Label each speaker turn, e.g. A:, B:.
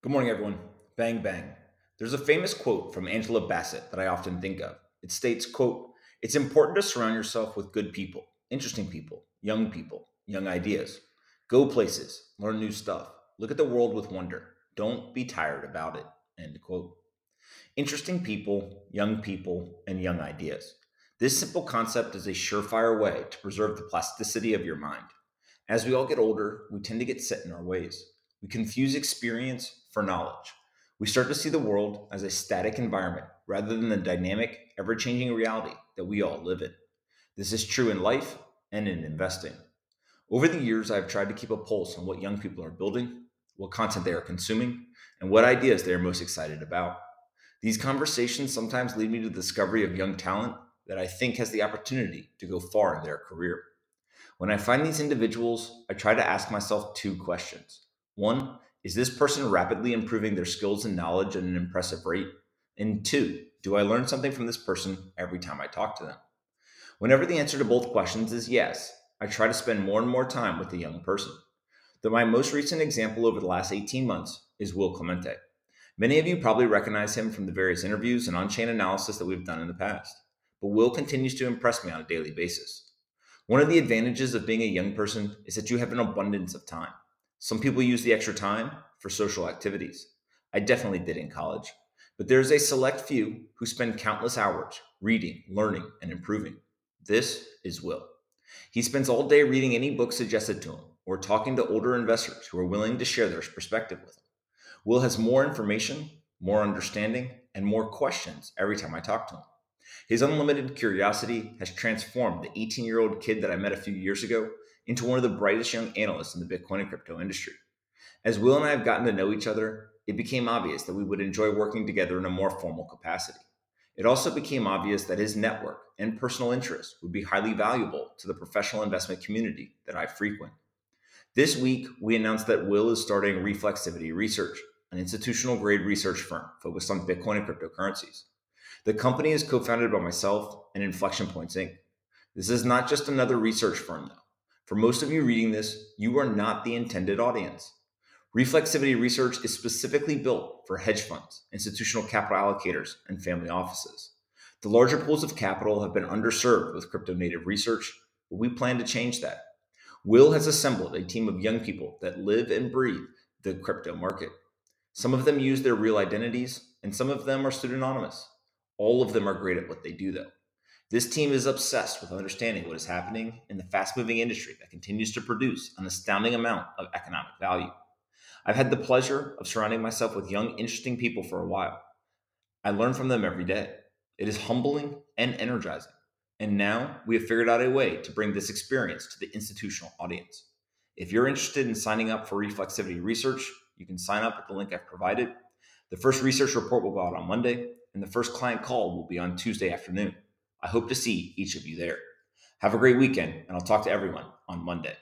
A: Good morning, everyone. Bang, bang. There's a famous quote from Angela Bassett that I often think of. It states, quote, It's important to surround yourself with good people, interesting people, young people, young ideas. Go places, learn new stuff, look at the world with wonder. Don't be tired about it. End quote. Interesting people, young people, and young ideas. This simple concept is a surefire way to preserve the plasticity of your mind. As we all get older, we tend to get set in our ways. We confuse experience for knowledge. We start to see the world as a static environment rather than the dynamic, ever changing reality that we all live in. This is true in life and in investing. Over the years, I've tried to keep a pulse on what young people are building, what content they are consuming, and what ideas they are most excited about. These conversations sometimes lead me to the discovery of young talent that I think has the opportunity to go far in their career. When I find these individuals, I try to ask myself two questions. One, is this person rapidly improving their skills and knowledge at an impressive rate? And two, do I learn something from this person every time I talk to them? Whenever the answer to both questions is yes, I try to spend more and more time with the young person. Though my most recent example over the last 18 months is Will Clemente. Many of you probably recognize him from the various interviews and on chain analysis that we've done in the past, but Will continues to impress me on a daily basis. One of the advantages of being a young person is that you have an abundance of time. Some people use the extra time for social activities. I definitely did in college, but there's a select few who spend countless hours reading, learning, and improving. This is Will. He spends all day reading any book suggested to him or talking to older investors who are willing to share their perspective with him. Will has more information, more understanding, and more questions every time I talk to him. His unlimited curiosity has transformed the 18 year old kid that I met a few years ago into one of the brightest young analysts in the Bitcoin and crypto industry. As Will and I have gotten to know each other, it became obvious that we would enjoy working together in a more formal capacity. It also became obvious that his network and personal interests would be highly valuable to the professional investment community that I frequent. This week, we announced that Will is starting Reflexivity Research, an institutional grade research firm focused on Bitcoin and cryptocurrencies. The company is co founded by myself and Inflection Points Inc. This is not just another research firm, though. For most of you reading this, you are not the intended audience. Reflexivity research is specifically built for hedge funds, institutional capital allocators, and family offices. The larger pools of capital have been underserved with crypto native research, but we plan to change that. Will has assembled a team of young people that live and breathe the crypto market. Some of them use their real identities, and some of them are pseudonymous. All of them are great at what they do, though. This team is obsessed with understanding what is happening in the fast moving industry that continues to produce an astounding amount of economic value. I've had the pleasure of surrounding myself with young, interesting people for a while. I learn from them every day. It is humbling and energizing. And now we have figured out a way to bring this experience to the institutional audience. If you're interested in signing up for reflexivity research, you can sign up at the link I've provided. The first research report will go out on Monday, and the first client call will be on Tuesday afternoon. I hope to see each of you there. Have a great weekend, and I'll talk to everyone on Monday.